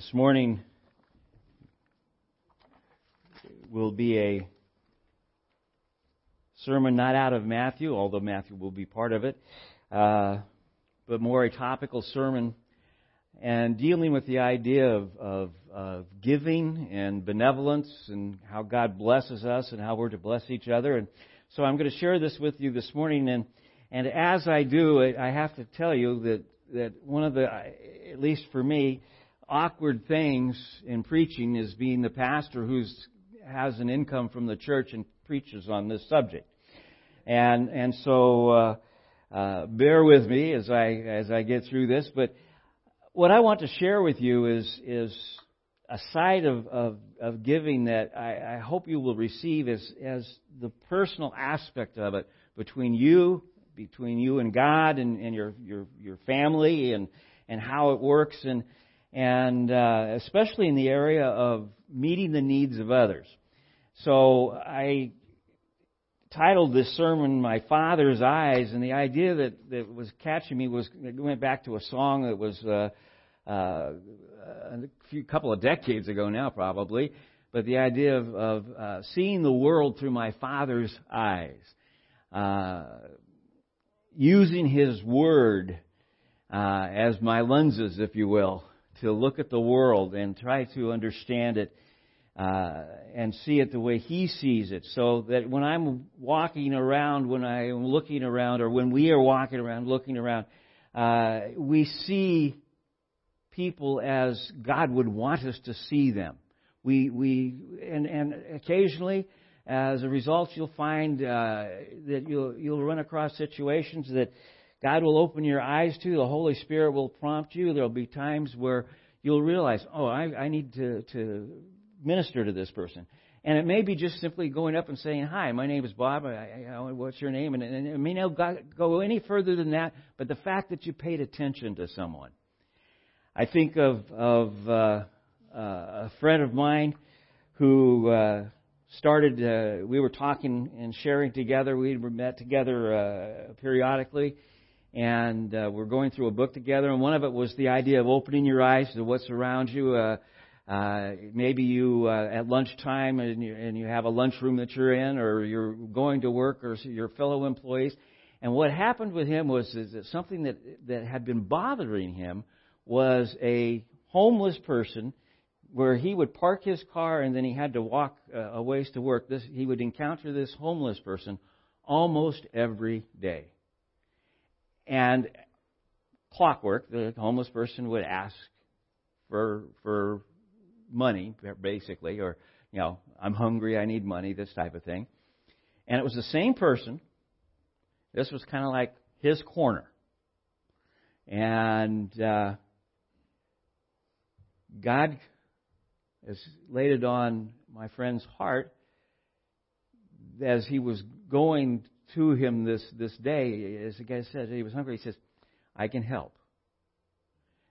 This morning will be a sermon not out of Matthew, although Matthew will be part of it, uh, but more a topical sermon and dealing with the idea of, of, of, giving and benevolence and how God blesses us and how we're to bless each other. And so I'm going to share this with you this morning. And, and as I do, I have to tell you that, that one of the, at least for me, awkward things in preaching is being the pastor who has an income from the church and preaches on this subject. And and so uh, uh, bear with me as I as I get through this. But what I want to share with you is is a side of, of, of giving that I, I hope you will receive as as the personal aspect of it between you between you and God and, and your your your family and and how it works and and uh, especially in the area of meeting the needs of others. So I titled this sermon "My Father's Eyes," and the idea that that was catching me was it went back to a song that was uh, uh, a few couple of decades ago now, probably. But the idea of, of uh, seeing the world through my Father's eyes, uh, using His Word uh, as my lenses, if you will, to look at the world and try to understand it uh, and see it the way He sees it. So that when I'm walking around, when I'm looking around, or when we are walking around, looking around, uh, we see people as God would want us to see them. We, we, and, and occasionally, as a result, you'll find uh, that you'll, you'll run across situations that God will open your eyes to. The Holy Spirit will prompt you. There'll be times where you'll realize, oh, I, I need to, to minister to this person. And it may be just simply going up and saying, "Hi, my name is Bob. I, I, what's your name?" And, and it may not go any further than that. But the fact that you paid attention to someone, I think of of uh, uh, a friend of mine who uh, started. Uh, we were talking and sharing together. We met together uh, periodically, and uh, we're going through a book together. And one of it was the idea of opening your eyes to what's around you. Uh, uh, maybe you uh, at lunchtime and you, and you have a lunchroom that you're in, or you're going to work, or your fellow employees. And what happened with him was is that something that that had been bothering him was a homeless person where he would park his car and then he had to walk uh, a ways to work. This, he would encounter this homeless person almost every day. And clockwork, the homeless person would ask for for money, basically, or you know, I'm hungry, I need money, this type of thing. And it was the same person. This was kind of like his corner. And uh, God has laid it on my friend's heart as he was going to him this, this day, as the guy said, he was hungry. He says, I can help.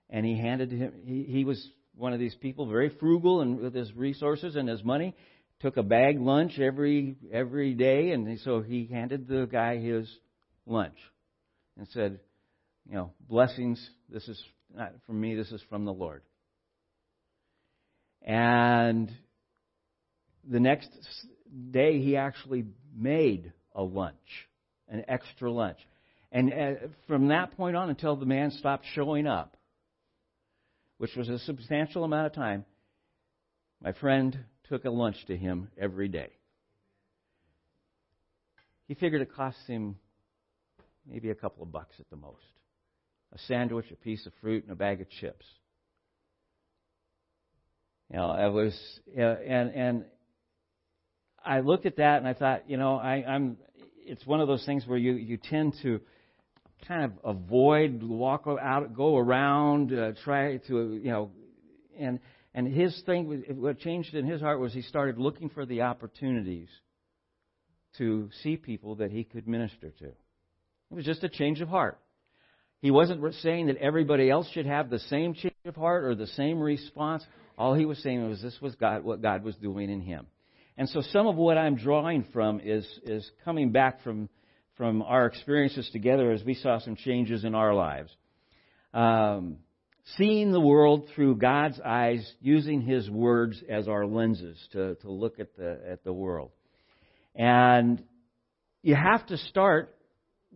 And he handed him, he, he was one of these people, very frugal and with his resources and his money, took a bag lunch every every day, and so he handed the guy his lunch and said, you know, blessings. This is not from me. This is from the Lord. And the next day, he actually made a lunch, an extra lunch. And uh, from that point on until the man stopped showing up, which was a substantial amount of time, my friend took a lunch to him every day. He figured it cost him maybe a couple of bucks at the most a sandwich, a piece of fruit, and a bag of chips. You know, I was, and and I looked at that and I thought, you know, I, I'm. It's one of those things where you you tend to kind of avoid, walk out, go around, uh, try to, you know, and and his thing, what changed in his heart was he started looking for the opportunities to see people that he could minister to. It was just a change of heart. He wasn't saying that everybody else should have the same change of heart or the same response. All he was saying was this was God, what God was doing in him. And so some of what I'm drawing from is, is coming back from from our experiences together as we saw some changes in our lives. Um, seeing the world through God's eyes, using His words as our lenses to, to look at the, at the world. And you have to start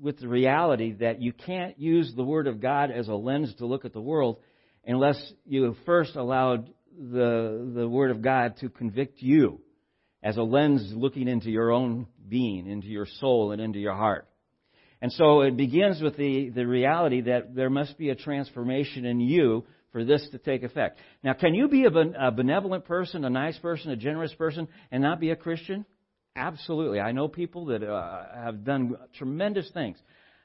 with the reality that you can't use the Word of God as a lens to look at the world unless you first allowed the, the Word of God to convict you as a lens looking into your own being, into your soul, and into your heart. And so it begins with the, the reality that there must be a transformation in you for this to take effect. Now, can you be a, a benevolent person, a nice person, a generous person, and not be a Christian? Absolutely. I know people that uh, have done tremendous things.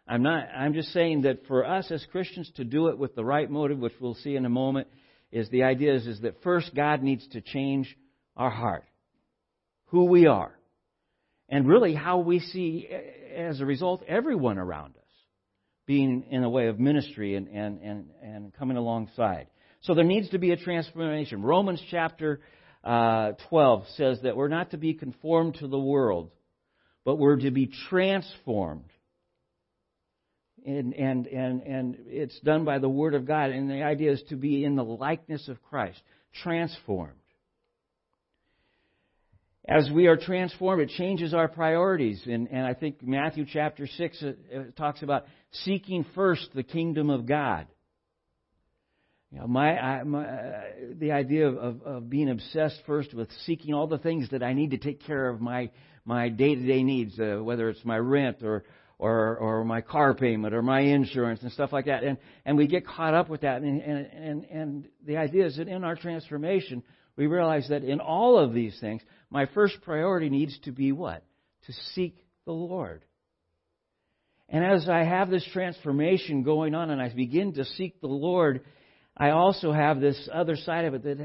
I'm not. I'm just saying that for us as Christians to do it with the right motive, which we'll see in a moment, is the idea is, is that first God needs to change our heart, who we are, and really how we see, as a result, everyone around us being in a way of ministry and and and, and coming alongside. So there needs to be a transformation. Romans chapter uh, 12 says that we're not to be conformed to the world, but we're to be transformed. And, and, and, and it's done by the Word of God. And the idea is to be in the likeness of Christ, transformed. As we are transformed, it changes our priorities. And, and I think Matthew chapter 6 uh, talks about seeking first the kingdom of God. You know, my, I, my uh, the idea of, of, of being obsessed first with seeking all the things that I need to take care of my my day to day needs, uh, whether it's my rent or or or my car payment or my insurance and stuff like that, and and we get caught up with that, and and and, and the idea is that in our transformation we realize that in all of these things, my first priority needs to be what to seek the Lord. And as I have this transformation going on, and I begin to seek the Lord I also have this other side of it that,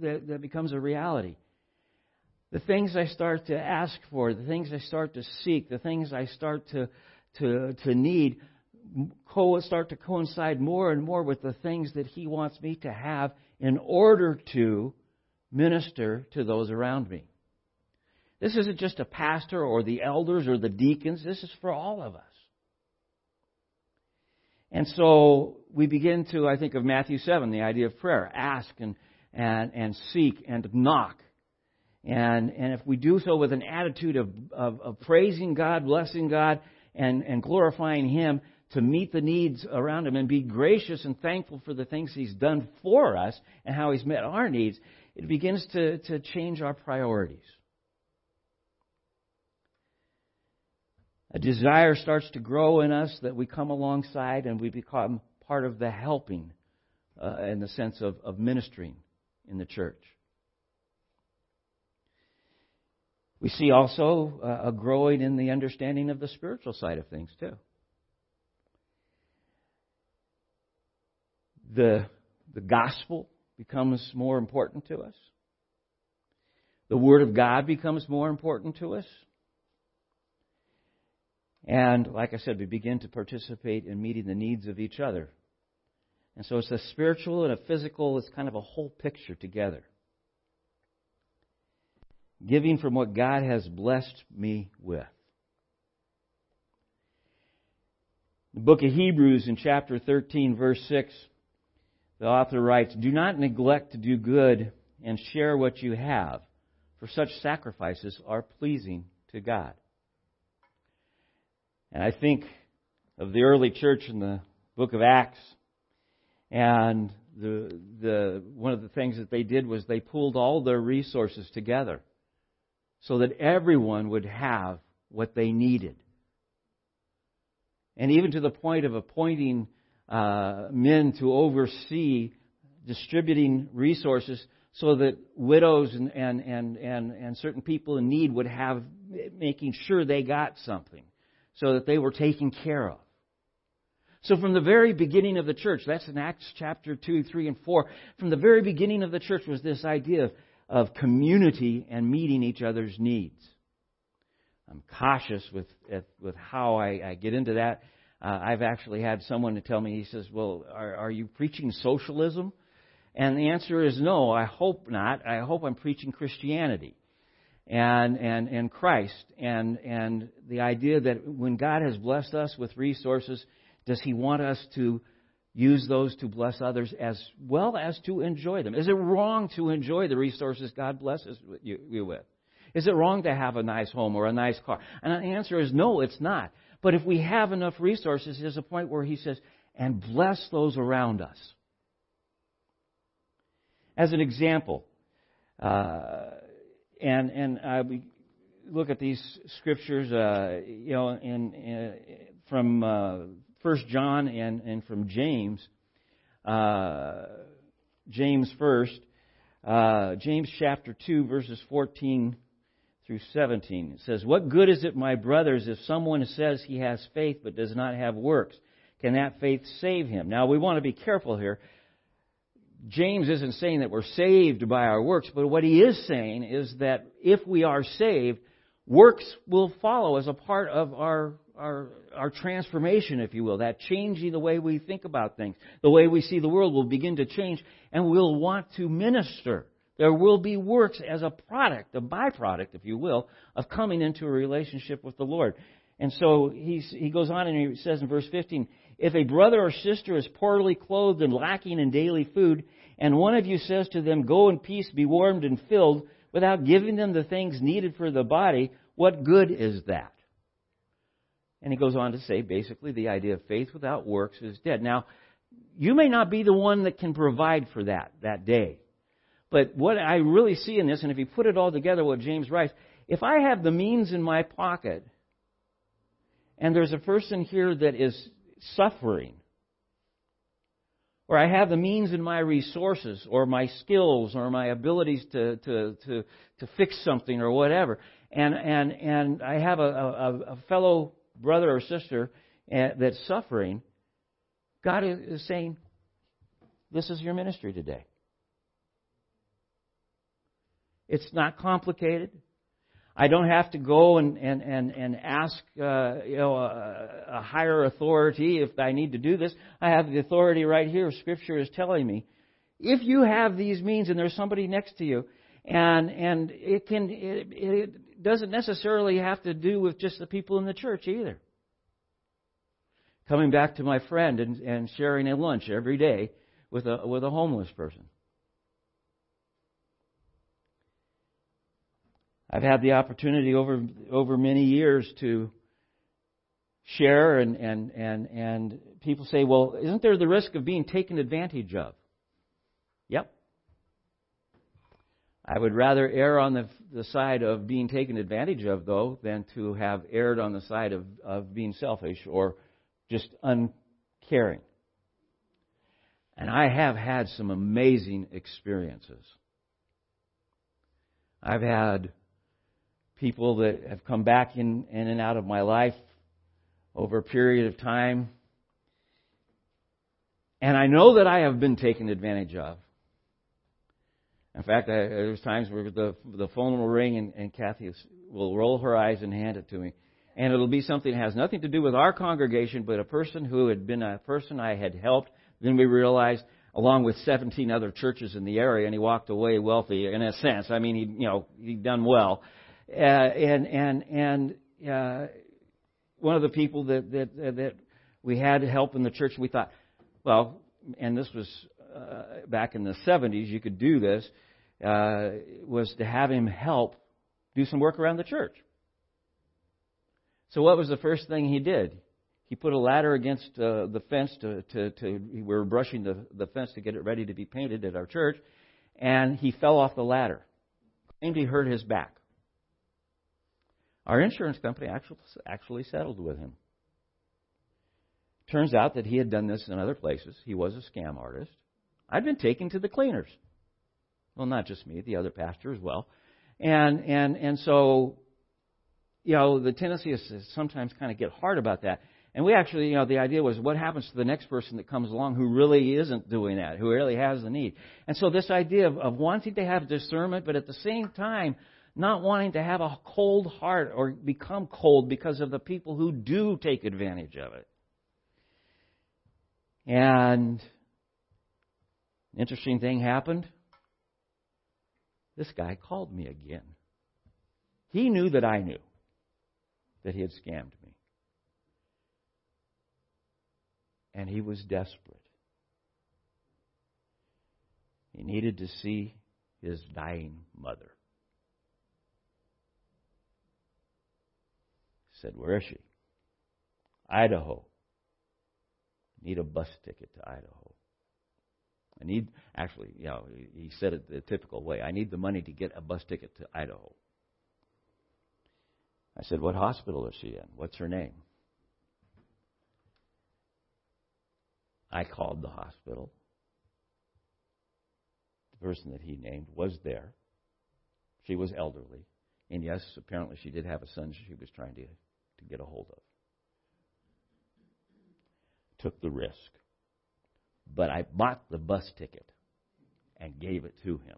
that, that becomes a reality. The things I start to ask for, the things I start to seek, the things I start to, to, to need, co- start to coincide more and more with the things that He wants me to have in order to minister to those around me. This isn't just a pastor or the elders or the deacons, this is for all of us. And so we begin to, I think, of Matthew 7, the idea of prayer. Ask and, and, and seek and knock. And, and if we do so with an attitude of, of, of praising God, blessing God, and, and glorifying Him to meet the needs around Him and be gracious and thankful for the things He's done for us and how He's met our needs, it begins to, to change our priorities. A desire starts to grow in us that we come alongside and we become part of the helping uh, in the sense of, of ministering in the church. We see also uh, a growing in the understanding of the spiritual side of things, too. The, the gospel becomes more important to us. The Word of God becomes more important to us. And like I said, we begin to participate in meeting the needs of each other. And so it's a spiritual and a physical, it's kind of a whole picture together. Giving from what God has blessed me with. The book of Hebrews in chapter 13, verse 6, the author writes, Do not neglect to do good and share what you have, for such sacrifices are pleasing to God. And I think of the early church in the book of Acts, and the, the, one of the things that they did was they pooled all their resources together so that everyone would have what they needed. And even to the point of appointing uh, men to oversee distributing resources so that widows and, and, and, and, and certain people in need would have, making sure they got something so that they were taken care of. So from the very beginning of the church, that's in Acts chapter 2, 3, and 4, from the very beginning of the church was this idea of, of community and meeting each other's needs. I'm cautious with, with how I, I get into that. Uh, I've actually had someone to tell me, he says, well, are, are you preaching socialism? And the answer is no, I hope not. I hope I'm preaching Christianity and, and, and Christ and, and the idea that when God has blessed us with resources, does He want us to, use those to bless others as well as to enjoy them? Is it wrong to enjoy the resources God blesses you, with? Is it wrong to have a nice home or a nice car? And the answer is no, it's not. But if we have enough resources, there's a point where he says, and bless those around us. As an example, uh, and and uh, we look at these scriptures, uh, you know, in, in from uh, First John and and from James. Uh, James first, uh, James chapter two, verses fourteen through 17. It says, What good is it, my brothers, if someone says he has faith but does not have works? Can that faith save him? Now, we want to be careful here. James isn't saying that we're saved by our works, but what he is saying is that if we are saved, works will follow as a part of our, our, our transformation, if you will. That changing the way we think about things, the way we see the world will begin to change, and we'll want to minister there will be works as a product, a byproduct, if you will, of coming into a relationship with the Lord. And so he goes on and he says in verse 15, If a brother or sister is poorly clothed and lacking in daily food, and one of you says to them, Go in peace, be warmed and filled, without giving them the things needed for the body, what good is that? And he goes on to say, basically, the idea of faith without works is dead. Now, you may not be the one that can provide for that, that day. But what I really see in this, and if you put it all together, what James writes, if I have the means in my pocket, and there's a person here that is suffering, or I have the means and my resources, or my skills, or my abilities to, to, to, to fix something, or whatever, and, and, and I have a, a, a fellow brother or sister eh, that's suffering, God is saying, This is your ministry today. It's not complicated. I don't have to go and, and, and, and ask uh, you know, a, a higher authority if I need to do this. I have the authority right here. Scripture is telling me. If you have these means and there's somebody next to you, and and it can it, it doesn't necessarily have to do with just the people in the church either. Coming back to my friend and, and sharing a lunch every day with a with a homeless person. I've had the opportunity over over many years to share and and and and people say, "Well, isn't there the risk of being taken advantage of?" Yep. I would rather err on the, the side of being taken advantage of, though, than to have erred on the side of, of being selfish or just uncaring. And I have had some amazing experiences. I've had people that have come back in, in and out of my life over a period of time. And I know that I have been taken advantage of. In fact, I, there's times where the the phone will ring and, and Kathy will roll her eyes and hand it to me, and it'll be something that has nothing to do with our congregation, but a person who had been a person I had helped. Then we realized, along with 17 other churches in the area, and he walked away wealthy in a sense. I mean, he you know he'd done well, uh, and and and uh, one of the people that that that we had help in the church, we thought, well, and this was uh, back in the 70s, you could do this, uh, was to have him help do some work around the church. So what was the first thing he did? He put a ladder against uh, the fence to, to, to, we were brushing the, the fence to get it ready to be painted at our church, and he fell off the ladder. Claimed he hurt his back. Our insurance company actually, actually settled with him. Turns out that he had done this in other places. He was a scam artist. I'd been taken to the cleaners. Well, not just me, the other pastor as well. And and and so, you know, the tendency is sometimes kind of get hard about that. And we actually, you know, the idea was what happens to the next person that comes along who really isn't doing that, who really has the need. And so this idea of, of wanting to have discernment, but at the same time, not wanting to have a cold heart or become cold because of the people who do take advantage of it. And interesting thing happened. This guy called me again. He knew that I knew that he had scammed me. And he was desperate. He needed to see his dying mother. Said, Where is she? Idaho. Need a bus ticket to Idaho. I need, actually, you know, he said it the typical way I need the money to get a bus ticket to Idaho. I said, What hospital is she in? What's her name? I called the hospital. The person that he named was there. She was elderly. And yes, apparently she did have a son she was trying to, to get a hold of. Took the risk. But I bought the bus ticket and gave it to him.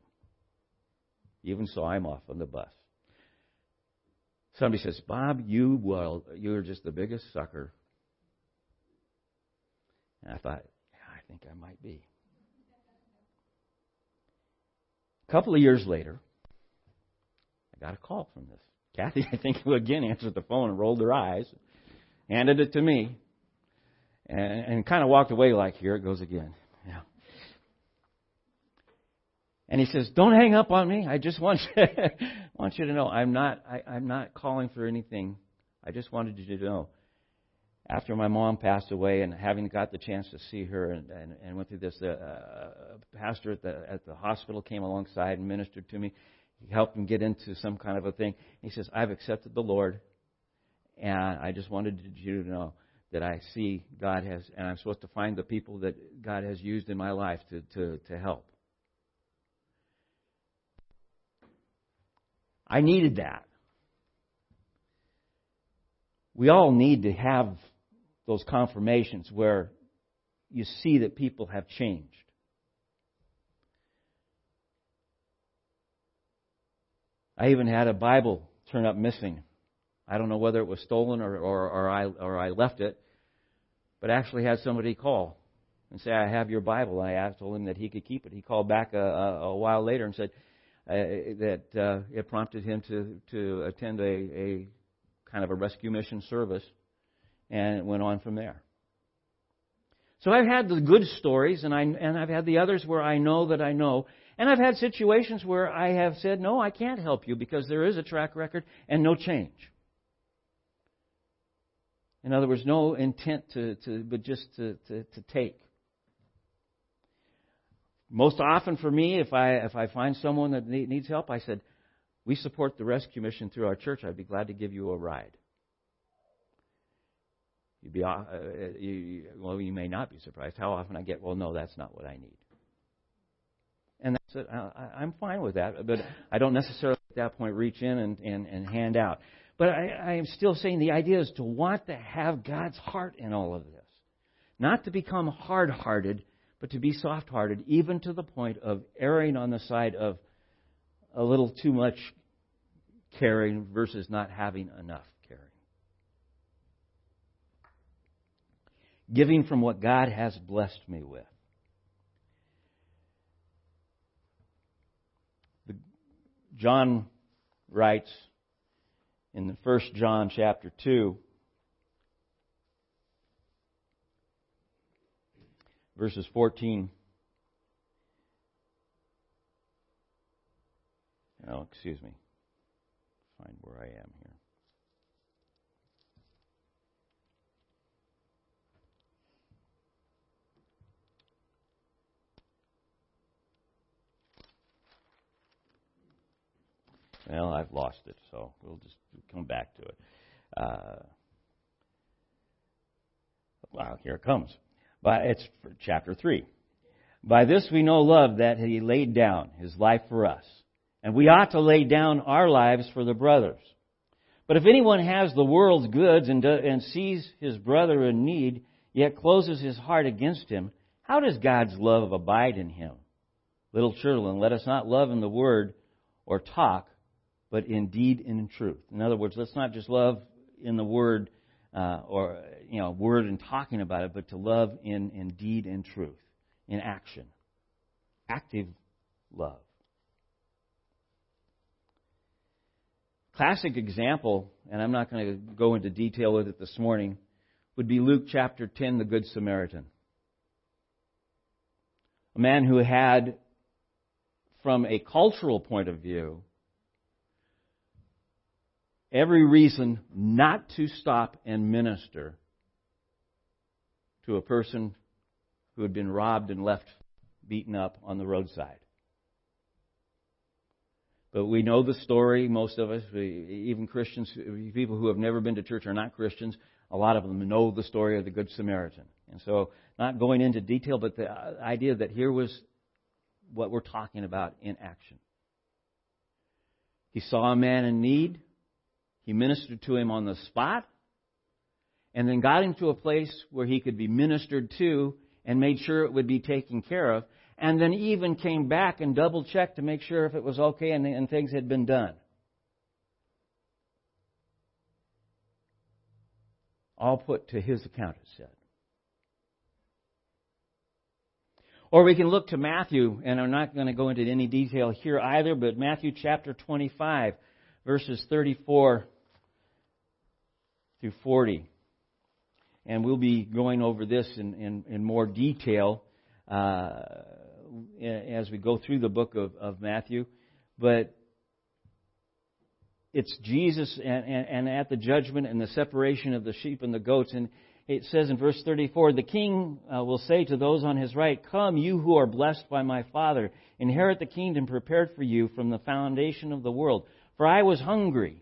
Even so, I'm off on the bus. Somebody says, Bob, you well, you're just the biggest sucker and I thought, yeah, I think I might be. A couple of years later, I got a call from this. Kathy, I think, again answered the phone and rolled her eyes, handed it to me, and, and kind of walked away like, here it goes again. Yeah. And he says, "Don't hang up on me. I just want you, want you to know I'm not I, I'm not calling for anything. I just wanted you to know after my mom passed away and having got the chance to see her and, and, and went through this, uh, a pastor at the, at the hospital came alongside and ministered to me. He helped him get into some kind of a thing. He says, I've accepted the Lord, and I just wanted you to know that I see God has, and I'm supposed to find the people that God has used in my life to, to, to help. I needed that. We all need to have those confirmations where you see that people have changed. I even had a Bible turn up missing. I don't know whether it was stolen or, or, or, I, or I left it, but actually had somebody call and say, I have your Bible. I asked, told him that he could keep it. He called back a, a, a while later and said uh, that uh, it prompted him to, to attend a, a kind of a rescue mission service and it went on from there. So I've had the good stories, and I and I've had the others where I know that I know, and I've had situations where I have said, "No, I can't help you because there is a track record and no change." In other words, no intent to, to but just to, to, to take. Most often for me, if I if I find someone that needs help, I said, "We support the rescue mission through our church. I'd be glad to give you a ride." You'd be, uh, uh, you, well, you may not be surprised how often I get, well, no, that's not what I need. And that's it. I, I'm fine with that, but I don't necessarily at that point reach in and, and, and hand out. But I, I am still saying the idea is to want to have God's heart in all of this. Not to become hard hearted, but to be soft hearted, even to the point of erring on the side of a little too much caring versus not having enough. Caring. Giving from what God has blessed me with. John writes in the first John chapter 2 verses 14 Oh, excuse me. Find where I am here. Well, I've lost it, so we'll just come back to it. Uh, well, here it comes. But it's chapter 3. By this we know love that he laid down his life for us. And we ought to lay down our lives for the brothers. But if anyone has the world's goods and, and sees his brother in need, yet closes his heart against him, how does God's love abide in him? Little children, let us not love in the word or talk, but in deed and in truth. In other words, let's not just love in the word uh, or you know word and talking about it, but to love in, in deed and truth, in action, active love. Classic example, and I'm not going to go into detail with it this morning, would be Luke chapter 10, the Good Samaritan. A man who had from a cultural point of view, every reason not to stop and minister to a person who had been robbed and left beaten up on the roadside. But we know the story, most of us, even Christians, people who have never been to church are not Christians. A lot of them know the story of the Good Samaritan. And so, not going into detail, but the uh, idea that here was what we're talking about in action. He saw a man in need. He ministered to him on the spot. And then got him to a place where he could be ministered to and made sure it would be taken care of and then even came back and double checked to make sure if it was okay and, and things had been done. All put to his account, it said. Or we can look to Matthew, and I'm not going to go into any detail here either, but Matthew chapter 25, verses 34 through 40. And we'll be going over this in, in, in more detail uh, as we go through the book of, of Matthew. But it's Jesus and, and, and, at the judgment and the separation of the sheep and the goats. And it says in verse 34, the king uh, will say to those on his right, Come, you who are blessed by my Father, inherit the kingdom prepared for you from the foundation of the world. For I was hungry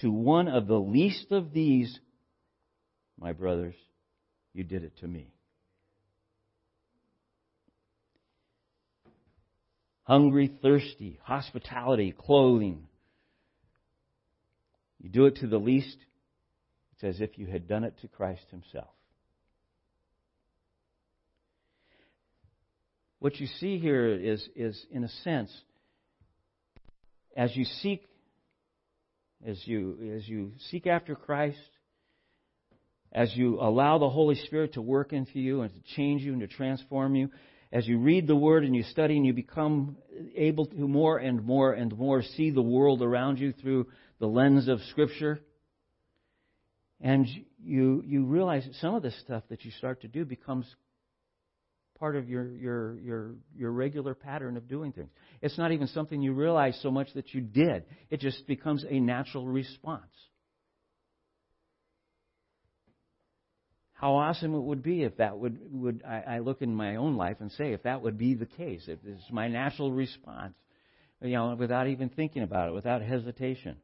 to one of the least of these, my brothers, you did it to me. Hungry, thirsty, hospitality, clothing. You do it to the least, it's as if you had done it to Christ Himself. What you see here is, is in a sense, as you seek as you, as you seek after Christ, as you allow the Holy Spirit to work into you and to change you and to transform you, as you read the Word and you study and you become able to more and more and more see the world around you through the lens of Scripture, and you, you realize that some of the stuff that you start to do becomes part of your, your, your, your regular pattern of doing things. It's not even something you realize so much that you did, it just becomes a natural response. How awesome it would be if that would, would I, I look in my own life and say, if that would be the case, if is my natural response, you know, without even thinking about it, without hesitation.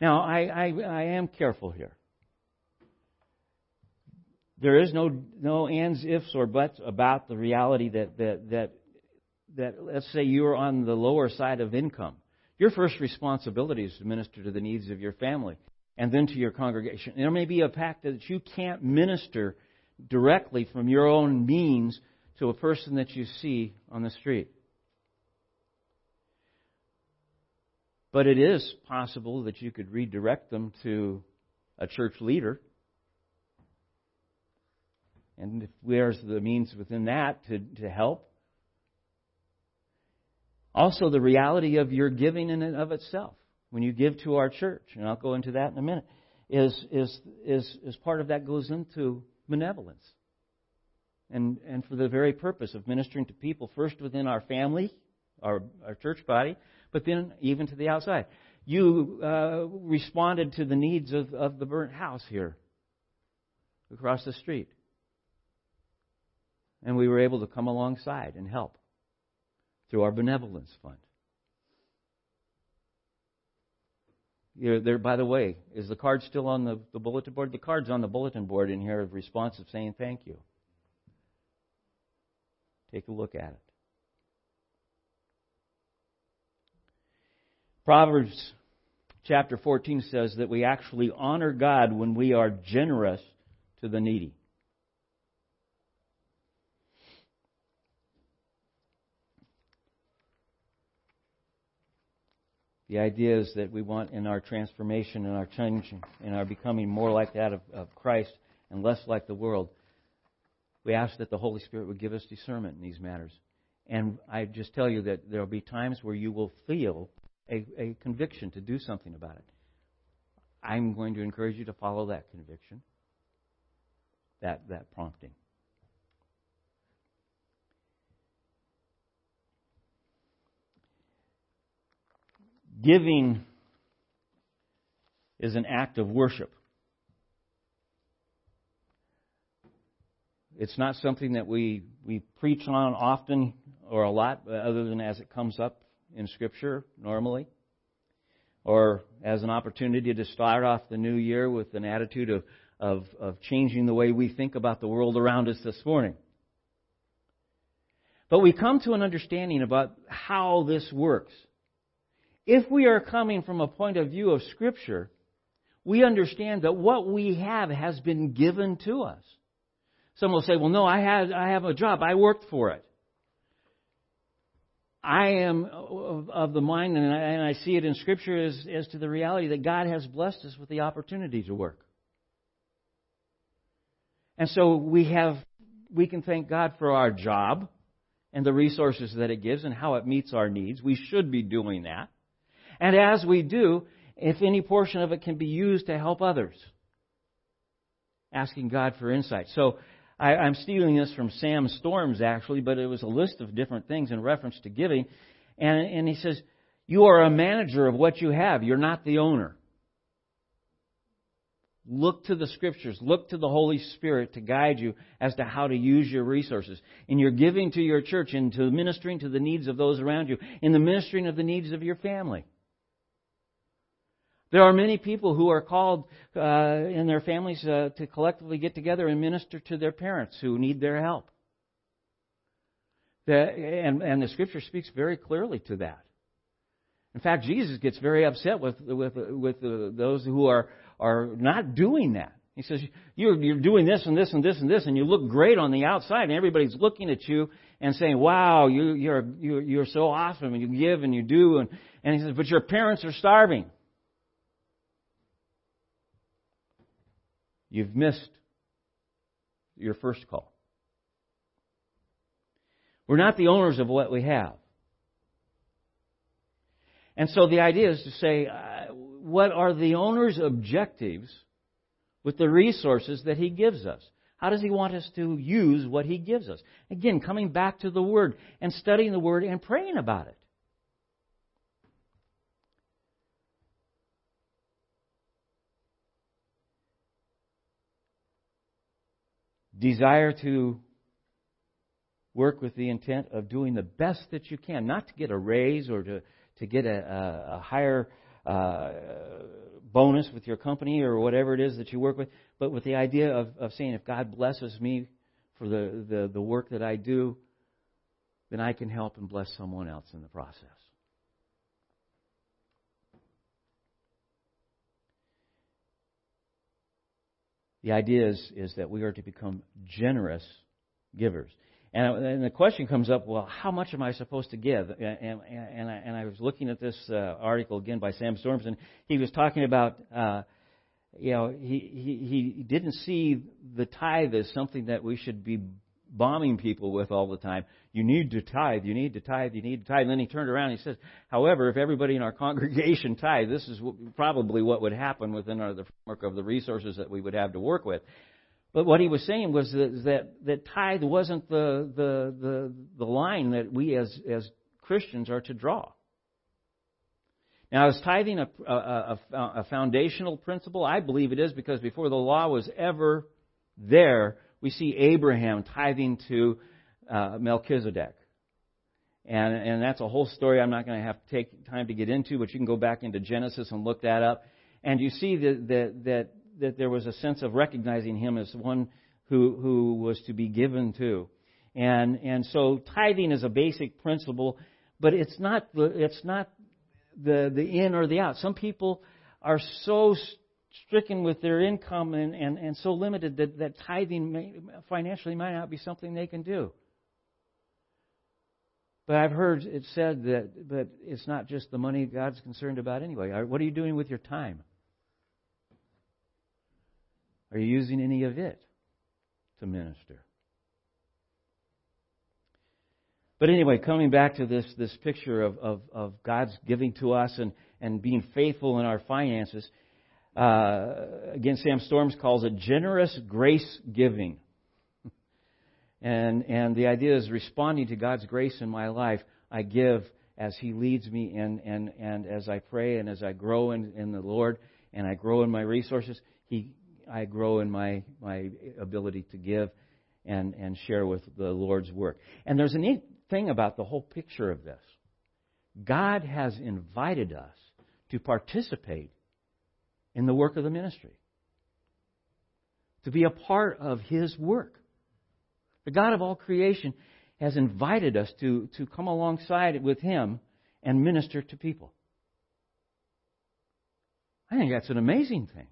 Now, I, I, I am careful here. There is no, no ands, ifs, or buts about the reality that, that, that, that, let's say you're on the lower side of income. Your first responsibility is to minister to the needs of your family and then to your congregation. There may be a fact that you can't minister directly from your own means to a person that you see on the street. But it is possible that you could redirect them to a church leader and if there's the means within that to, to help. Also, the reality of your giving in and of itself. When you give to our church, and I'll go into that in a minute, is, is, is, is part of that goes into benevolence. And, and for the very purpose of ministering to people, first within our family, our, our church body, but then even to the outside. You uh, responded to the needs of, of the burnt house here across the street. And we were able to come alongside and help through our benevolence fund. You're there, by the way, is the card still on the, the bulletin board? The card's on the bulletin board in here of response of saying thank you. Take a look at it. Proverbs chapter 14 says that we actually honor God when we are generous to the needy. The idea is that we want in our transformation and our changing and our becoming more like that of, of Christ and less like the world, we ask that the Holy Spirit would give us discernment in these matters. And I just tell you that there will be times where you will feel a, a conviction to do something about it. I'm going to encourage you to follow that conviction, that, that prompting. Giving is an act of worship. It's not something that we, we preach on often or a lot, other than as it comes up in Scripture normally, or as an opportunity to start off the new year with an attitude of, of, of changing the way we think about the world around us this morning. But we come to an understanding about how this works. If we are coming from a point of view of Scripture, we understand that what we have has been given to us. Some will say, well, no, I, had, I have a job. I worked for it. I am of the mind, and I, and I see it in Scripture as, as to the reality that God has blessed us with the opportunity to work. And so we have, we can thank God for our job and the resources that it gives and how it meets our needs. We should be doing that. And as we do, if any portion of it can be used to help others, asking God for insight. So I, I'm stealing this from Sam Storms, actually, but it was a list of different things in reference to giving. And, and he says, You are a manager of what you have, you're not the owner. Look to the scriptures. Look to the Holy Spirit to guide you as to how to use your resources. In your giving to your church, into ministering to the needs of those around you, in the ministering of the needs of your family. There are many people who are called uh, in their families uh, to collectively get together and minister to their parents who need their help. The, and, and the Scripture speaks very clearly to that. In fact, Jesus gets very upset with with with the, those who are are not doing that. He says, you're, you're doing this and this and this and this, and you look great on the outside, and everybody's looking at you and saying, wow, you, you're, you're, you're so awesome, and you give and you do. And, and he says, but your parents are starving. You've missed your first call. We're not the owners of what we have. And so the idea is to say, uh, what are the owner's objectives with the resources that he gives us? How does he want us to use what he gives us? Again, coming back to the Word and studying the Word and praying about it. Desire to work with the intent of doing the best that you can, not to get a raise or to, to get a, a, higher uh, bonus with your company or whatever it is that you work with, but with the idea of, of saying, if God blesses me for the, the, the work that I do, then I can help and bless someone else in the process. The idea is, is that we are to become generous givers. And, and the question comes up, well, how much am I supposed to give? And, and, and, I, and I was looking at this uh, article again by Sam Storms, and he was talking about, uh, you know, he, he, he didn't see the tithe as something that we should be bombing people with all the time. You need to tithe, you need to tithe, you need to tithe. And then he turned around and he says, however, if everybody in our congregation tithe, this is probably what would happen within our, the framework of the resources that we would have to work with. But what he was saying was that, that, that tithe wasn't the, the, the, the line that we as, as Christians are to draw. Now, is tithing a, a, a, a foundational principle? I believe it is because before the law was ever there, we see Abraham tithing to uh, Melchizedek. And, and that's a whole story I'm not going to have to take time to get into, but you can go back into Genesis and look that up. And you see that, that, that, that there was a sense of recognizing him as one who, who was to be given to. And, and so tithing is a basic principle, but it's not it's not the, the in or the out. Some people are so stricken with their income and, and, and so limited that, that tithing may, financially might not be something they can do. But I've heard it said that, but it's not just the money God's concerned about anyway. What are you doing with your time? Are you using any of it to minister? But anyway, coming back to this, this picture of, of, of God's giving to us and, and being faithful in our finances, uh, again, Sam Storms calls it generous grace giving. and, and the idea is responding to God's grace in my life. I give as He leads me and, and, and as I pray and as I grow in, in the Lord and I grow in my resources, He, I grow in my, my ability to give and, and share with the Lord's work. And there's a neat thing about the whole picture of this. God has invited us to participate in the work of the ministry, to be a part of His work. The God of all creation has invited us to, to come alongside with Him and minister to people. I think that's an amazing thing.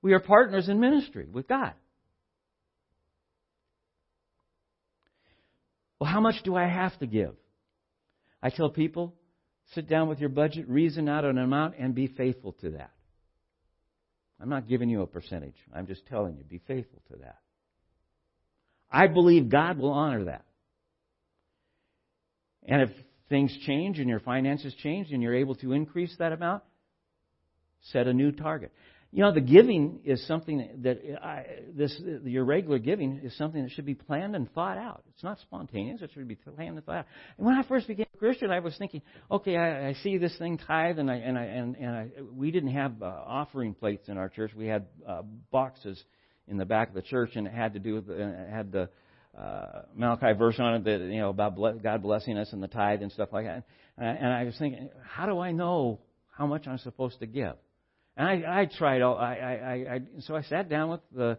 We are partners in ministry with God. Well, how much do I have to give? I tell people, sit down with your budget, reason out an amount, and be faithful to that. I'm not giving you a percentage. I'm just telling you, be faithful to that. I believe God will honor that. And if things change and your finances change and you're able to increase that amount, set a new target. You know, the giving is something that I, this your regular giving is something that should be planned and thought out. It's not spontaneous. It should be planned and thought out. And when I first became a Christian, I was thinking, okay, I, I see this thing tithe, and I and I and, and I, we didn't have uh, offering plates in our church. We had uh, boxes in the back of the church, and it had to do with the, it had the uh, Malachi verse on it that you know about God blessing us and the tithe and stuff like that. And, and I was thinking, how do I know how much I'm supposed to give? And I, I tried all. I, I, I, so I sat down with the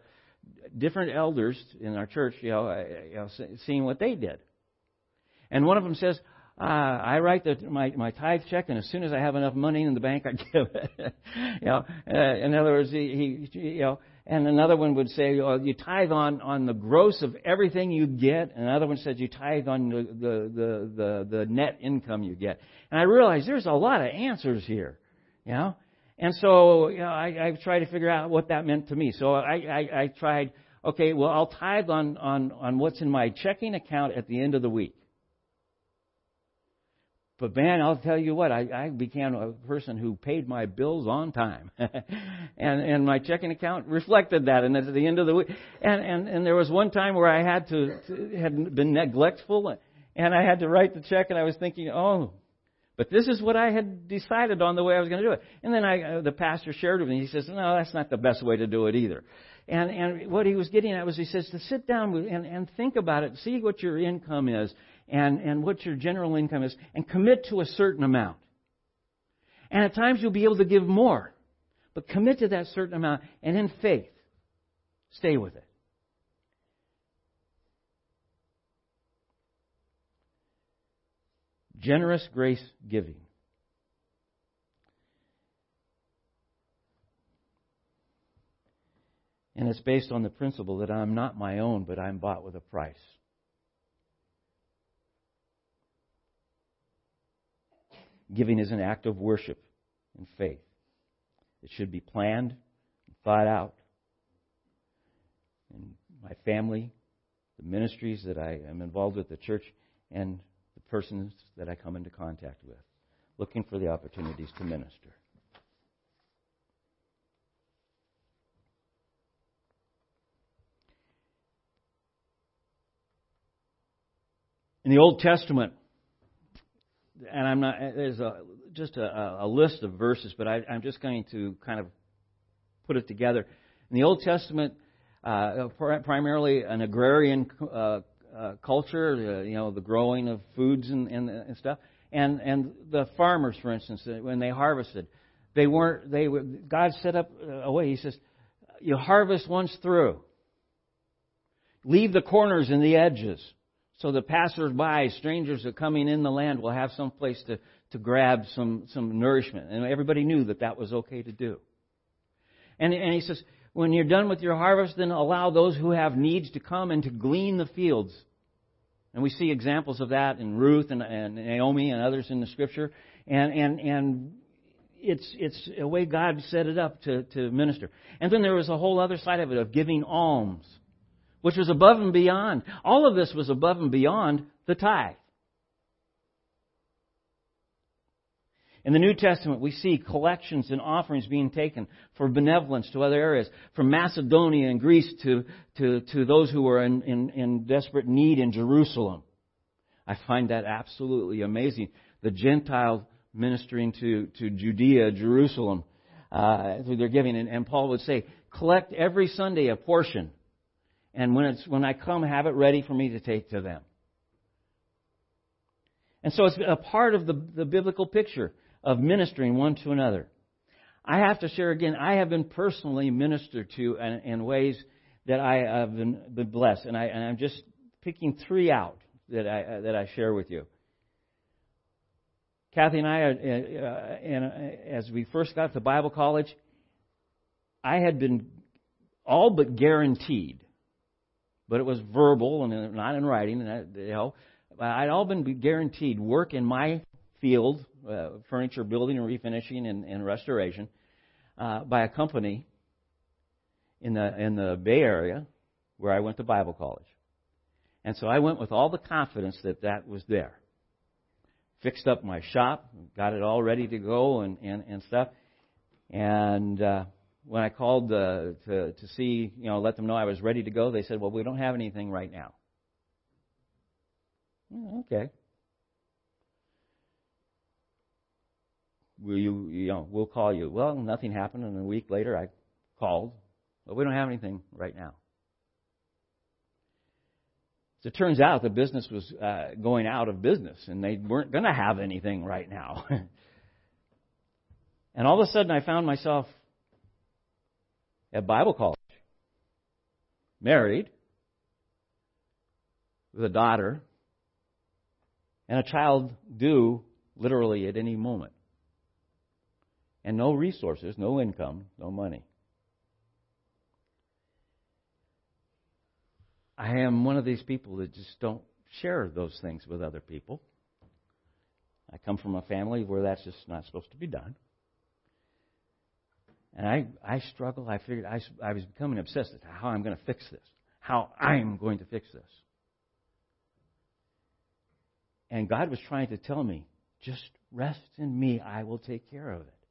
different elders in our church, you know, you know seeing what they did. And one of them says, uh, I write the, my my tithe check, and as soon as I have enough money in the bank, I give it. you know, uh, in other words, he, he, you know. And another one would say, oh, you tithe on, on the gross of everything you get. And another one says you tithe on the, the, the, the, the net income you get. And I realized there's a lot of answers here. You know? And so you know, I, I tried to figure out what that meant to me. So I, I, I tried, okay, well, I'll tithe on, on, on what's in my checking account at the end of the week. But man, I'll tell you what, I, I became a person who paid my bills on time. and, and my checking account reflected that. And at the end of the week, and, and, and there was one time where I had to, to had been neglectful and I had to write the check and I was thinking, oh, but this is what I had decided on the way I was going to do it. And then I, uh, the pastor shared with me. He says, "No, that's not the best way to do it either." And and what he was getting at was he says to sit down and and think about it, see what your income is, and and what your general income is, and commit to a certain amount. And at times you'll be able to give more, but commit to that certain amount, and in faith, stay with it. Generous grace giving. And it's based on the principle that I'm not my own, but I'm bought with a price. Giving is an act of worship and faith. It should be planned and thought out. And my family, the ministries that I am involved with, the church, and persons that I come into contact with, looking for the opportunities to minister. In the Old Testament, and I'm not, there's a, just a, a list of verses, but I, I'm just going to kind of put it together. In the Old Testament, uh, primarily an agrarian uh, uh, culture, uh, you know, the growing of foods and, and, and stuff. And, and the farmers, for instance, uh, when they harvested, they weren't, they were, God set up a way. He says, you harvest once through. Leave the corners and the edges so the passers-by, strangers that are coming in the land will have some place to, to grab some, some nourishment. And everybody knew that that was okay to do. And, and he says, when you're done with your harvest, then allow those who have needs to come and to glean the fields. And we see examples of that in Ruth and, and Naomi and others in the scripture. And, and, and it's, it's a way God set it up to, to minister. And then there was a whole other side of it of giving alms, which was above and beyond. All of this was above and beyond the tithe. In the New Testament, we see collections and offerings being taken for benevolence to other areas, from Macedonia and Greece to, to, to those who were in, in, in desperate need in Jerusalem. I find that absolutely amazing. The Gentiles ministering to, to Judea, Jerusalem, uh, their giving. And, and Paul would say, collect every Sunday a portion. And when, it's, when I come, have it ready for me to take to them. And so it's a part of the, the biblical picture of ministering one to another. I have to share again, I have been personally ministered to in, in ways that I have been, been blessed. And, I, I'm just picking three out that I, that I share with you. Kathy and I, uh, uh, and, uh, as we first got to Bible college, I had been all but guaranteed, but it was verbal and not in writing. And you know, I'd all been guaranteed work in my field, uh, furniture building and refinishing and, and restoration, uh, by a company in the in the Bay Area where I went to Bible college. And so I went with all the confidence that that was there. Fixed up my shop, got it all ready to go and, and, and stuff. And uh, when I called uh, to, to see, you know, let them know I was ready to go, they said, well, we don't have anything right now. okay. Will you, you know, we'll call you. Well, nothing happened, and a week later I called, but we don't have anything right now. So it turns out the business was uh, going out of business, and they weren't going to have anything right now. and all of a sudden, I found myself at Bible college, married, with a daughter, and a child due literally at any moment and no resources, no income, no money. I am one of these people that just don't share those things with other people. I come from a family where that's just not supposed to be done. And I, I struggle. I figured I, I was becoming obsessed with how I'm going to fix this, how I'm going to fix this. And God was trying to tell me, just rest in me. I will take care of it.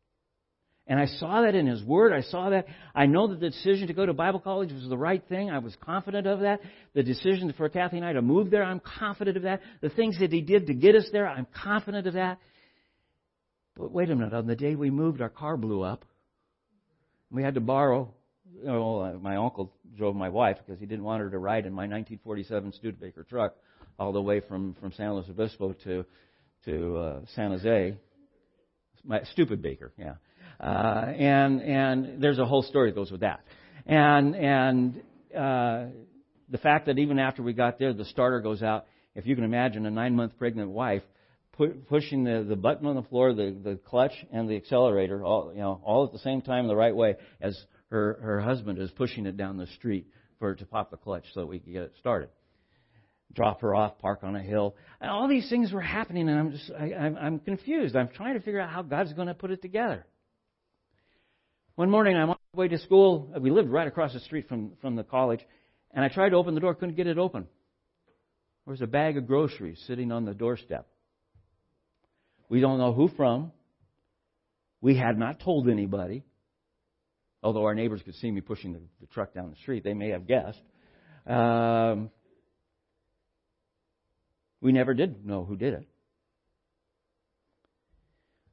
And I saw that in His Word. I saw that. I know that the decision to go to Bible college was the right thing. I was confident of that. The decision for Kathy and I to move there, I'm confident of that. The things that He did to get us there, I'm confident of that. But wait a minute. On the day we moved, our car blew up. We had to borrow. You know, uh, my uncle drove my wife because he didn't want her to ride in my 1947 Studebaker truck all the way from, from San Luis Obispo to, to uh, San Jose. My stupid Baker, yeah. Uh, and and there's a whole story that goes with that. And and uh, the fact that even after we got there, the starter goes out. If you can imagine a nine month pregnant wife pu- pushing the, the button on the floor, the, the clutch and the accelerator, all you know, all at the same time the right way, as her her husband is pushing it down the street for her to pop the clutch so that we can get it started. Drop her off, park on a hill, and all these things were happening, and I'm just I, I'm, I'm confused. I'm trying to figure out how God's going to put it together. One morning, I'm on my way to school. We lived right across the street from, from the college, and I tried to open the door, couldn't get it open. There was a bag of groceries sitting on the doorstep. We don't know who from. We had not told anybody. Although our neighbors could see me pushing the, the truck down the street, they may have guessed. Um, we never did know who did it.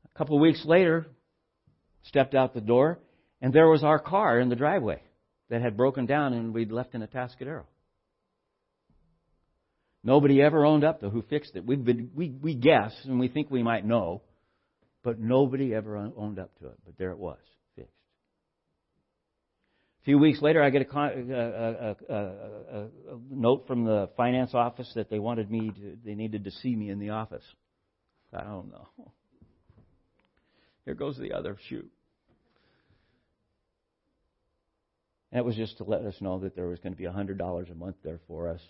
A couple of weeks later, stepped out the door, and there was our car in the driveway that had broken down and we'd left in Atascadero. Nobody ever owned up to who fixed it. We've been, we, we guess and we think we might know, but nobody ever owned up to it. But there it was, fixed. A few weeks later, I get a, a, a, uh, uh, uh, a note from the finance office that they wanted me to, they needed to see me in the office. I don't know. Here goes the other shoe. And it was just to let us know that there was going to be $100 a month there for us.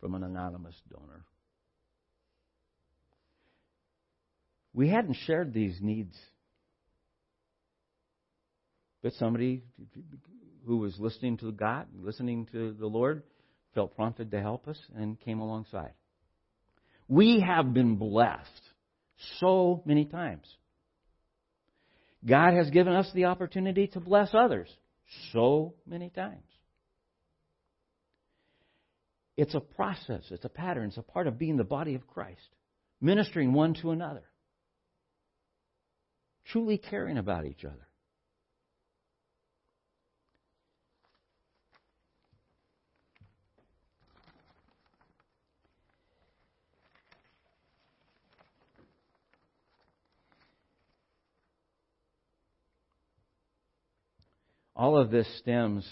from an anonymous donor. We hadn't shared these needs. But somebody who was listening to God, listening to the Lord, felt prompted to help us and came alongside. We have been blessed so many times. God has given us the opportunity to bless others so many times. It's a process, it's a pattern, it's a part of being the body of Christ, ministering one to another, truly caring about each other. All of this stems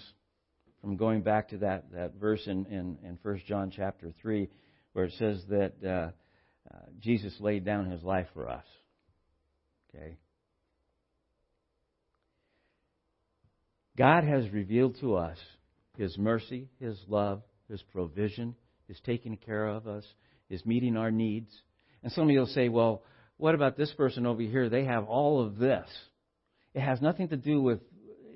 from going back to that, that verse in, in, in 1 John chapter 3, where it says that uh, uh, Jesus laid down his life for us. Okay? God has revealed to us his mercy, his love, his provision, his taking care of us, his meeting our needs. And some of you will say, well, what about this person over here? They have all of this. It has nothing to do with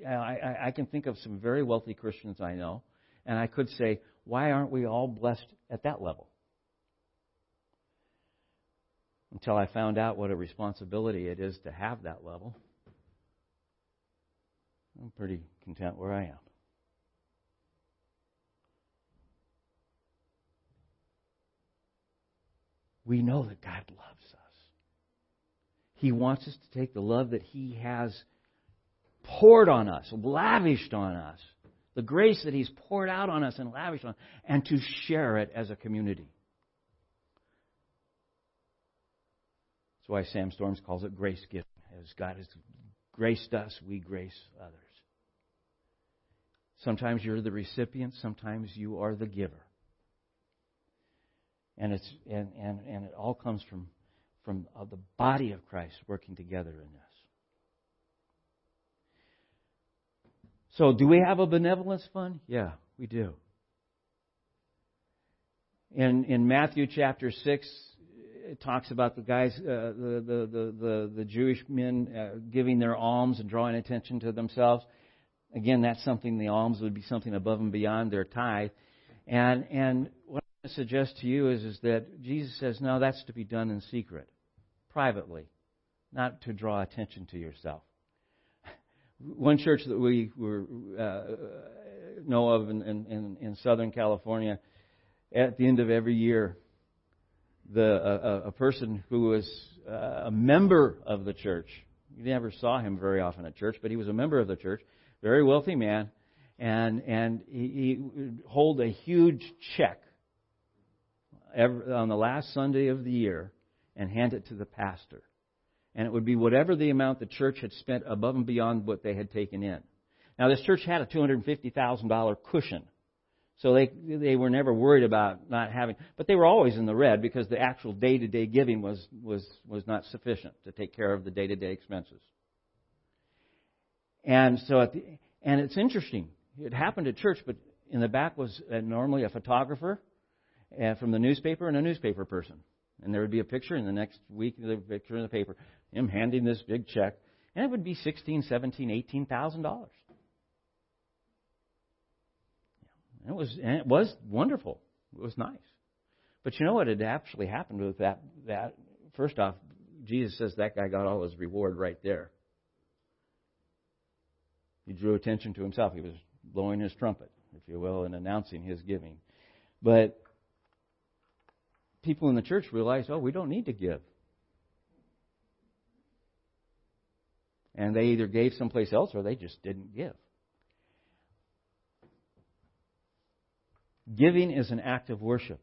Uh, I, I can think of some very wealthy Christians I know, and I could say, why aren't we all blessed at that level? Until I found out what a responsibility it is to have that level, I'm pretty content where I am. We know that God loves us. He wants us to take the love that He has poured on us, lavished on us, the grace that He's poured out on us and lavished on, and to share it as a community. That's why Sam Storms calls it grace giving. As God has graced us, we grace others. Sometimes you're the recipient, sometimes you are the giver. And, it's, and, and, and it all comes from, from uh, the body of Christ working together in this. So, do we have a benevolence fund? Yeah, we do. In, in Matthew chapter 6, it talks about the guys, uh, the, the, the, the, Jewish men uh, giving their alms and drawing attention to themselves. Again, that's something, the alms would be something above and beyond their tithe. And, and what I suggest to you is, is that Jesus says, no, that's to be done in secret, privately, not to draw attention to yourself one church that we were, uh, know of in, in, in, Southern California, at the end of every year, the, a, a person who was uh, a member of the church, you never saw him very often at church, but he was a member of the church, very wealthy man, and, and he, he would hold a huge check every, on the last Sunday of the year and hand it to the pastor and it would be whatever the amount the church had spent above and beyond what they had taken in. Now, this church had a $250,000 cushion, so they they were never worried about not having, but they were always in the red because the actual day-to-day giving was was was not sufficient to take care of the day-to-day expenses. And so, at the, and it's interesting. It happened at church, but in the back was uh, normally a photographer uh, from the newspaper and a newspaper person. And there would be a picture in the next week, the picture in the paper, him handing this big check, and it would be sixteen, seventeen, eighteen thousand dollars. It was, and it was wonderful. It was nice. But you know what had actually happened with that? That first off, Jesus says that guy got all his reward right there. He drew attention to himself. He was blowing his trumpet, if you will, and announcing his giving. But people in the church realized, oh, we don't need to give. And they either gave someplace else or they just didn't give. Giving is an act of worship.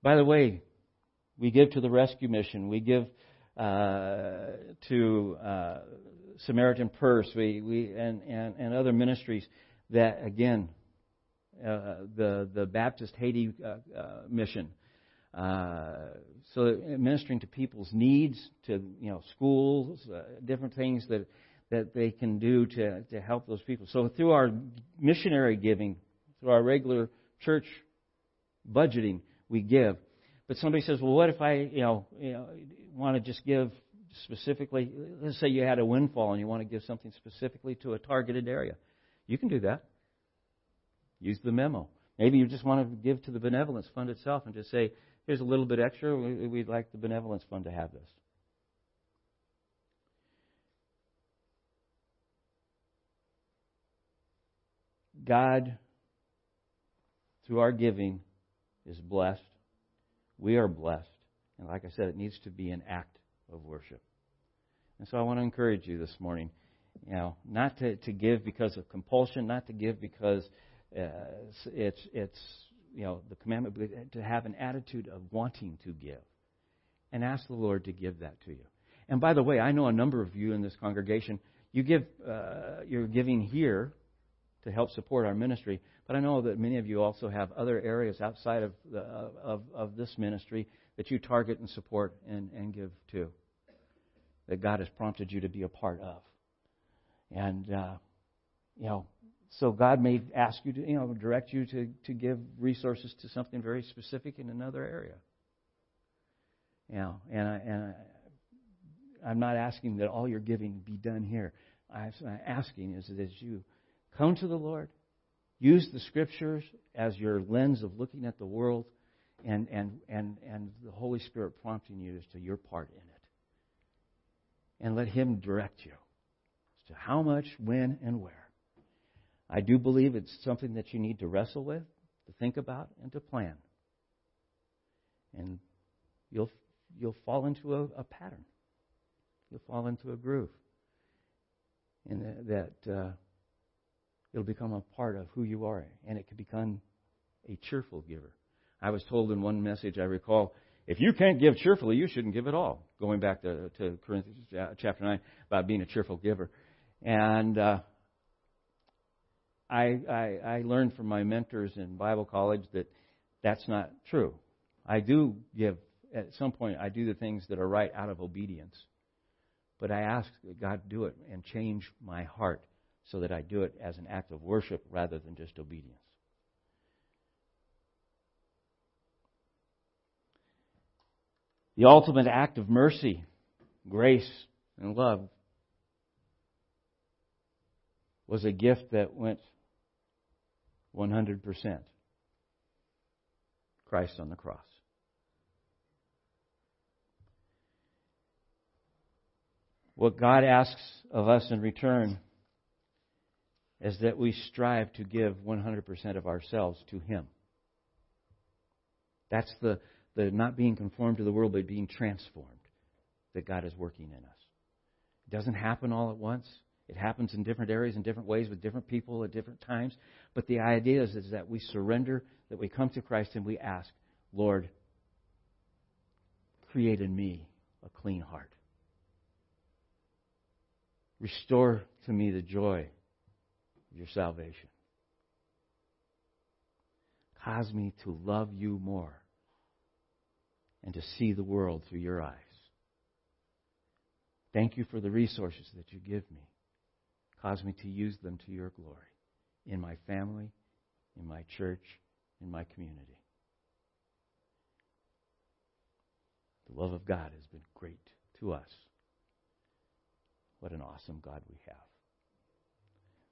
By the way, we give to the rescue mission. We give uh, to uh, Samaritan Purse. We, we and, and, and other ministries that again, uh, the the Baptist Haiti uh, uh, mission uh, so ministering to people's needs, to you know schools, uh, different things that that they can do to to help those people. So through our missionary giving, through our regular church budgeting, we give. But somebody says, well, what if I, you know, you know want to just give specifically? Let's say you had a windfall and you want to give something specifically to a targeted area. You can do that. Use the memo. Maybe you just want to give to the benevolence fund itself and just say, here's a little bit extra. We'd like the benevolence fund to have this. God, through our giving, is blessed. We are blessed. And like I said, it needs to be an act of worship. And so I want to encourage you this morning, you know, not to, to give because of compulsion, not to give because uh, it's, it's, you know, the commandment, to have an attitude of wanting to give. And ask the Lord to give that to you. And by the way, I know a number of you in this congregation, you give, uh, you're giving here to help support our ministry. But I know that many of you also have other areas outside of, the, of, of this ministry that you target and support and, and give to, that God has prompted you to be a part of. And, uh, you know, so God may ask you to, you know, direct you to, to give resources to something very specific in another area. You know, and, I, and I, I'm not asking that all your giving be done here. I'm asking is that you Come to the Lord. Use the scriptures as your lens of looking at the world and, and, and, and the Holy Spirit prompting you as to your part in it. And let Him direct you as to how much, when, and where. I do believe it's something that you need to wrestle with, to think about, and to plan. And you'll, you'll fall into a, a pattern. You'll fall into a groove. And that. Uh, it'll become a part of who you are, and it can become a cheerful giver. I was told in one message I recall, if you can't give cheerfully, you shouldn't give at all. Going back to, to Corinthians chapter 9 about being a cheerful giver. And uh, I, I, I learned from my mentors in Bible college that that's not true. I do give, at some point, I do the things that are right out of obedience. But I ask that God to do it and change my heart so that I do it as an act of worship rather than just obedience. The ultimate act of mercy, grace, and love was a gift that went 100%. Christ on the cross. What God asks of us in return is that we strive to give 100% of ourselves to Him. That's the, the not being conformed to the world, but being transformed that God is working in us. It doesn't happen all at once. It happens in different areas, in different ways, with different people at different times. But the idea is, is that we surrender, that we come to Christ and we ask, Lord, create in me a clean heart. Restore to me the joy of your salvation. Cause me to love you more and to see the world through your eyes. Thank you for the resources that you give me. Cause me to use them to your glory in my family, in my church, in my community. The love of God has been great to us. What an awesome God we have.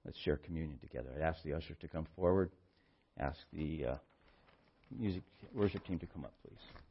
Let's share communion together. I ask the usher to come forward. Ask the uh, music worship team to come up, please.